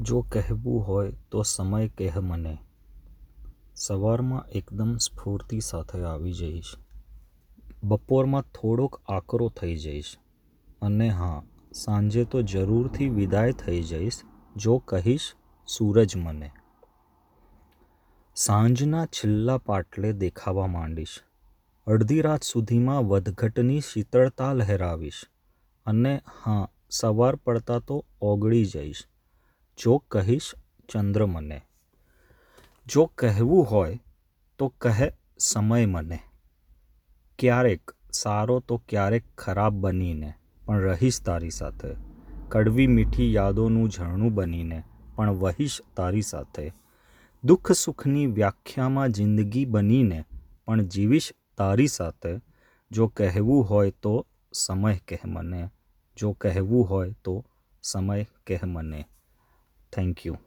જો કહેવું હોય તો સમય કહેહ મને. સવારમાં એકદમ સ્ફૂર્તિ સાથે આવી જઈશ. બપોરમાં થોડોક આકરો થઈ જઈશ. અને હા, સાંજે તો જરૂરથી વિદાય થઈ જઈશ, જો કહીશ સૂરજ મને. સાંજના છેલ્લા પાટલે દેખાવા માંડીશ. અડધી રાત સુધીમાં વધઘટની શીતળતા લહેરાવીશ. અને હા, સવાર પડતા તો ઓગળી જઈશ. જો કહીશ ચંદ્ર મને. જો કહેવું હોય તો કહે સમય મને. ક્યારેક સારો તો ક્યારેક ખરાબ બનીને, પણ રહીશ તારી સાથે. કડવી મીઠી યાદોનું ઝરણું બનીને, પણ વહીશ તારી સાથે. દુઃખ સુખની વ્યાખ્યામાં જિંદગી બનીને, પણ જીવીશ તારી સાથે. જો કહેવું હોય તો સમય કહે મને જો કહેવું હોય તો સમય કહેહ Thank you.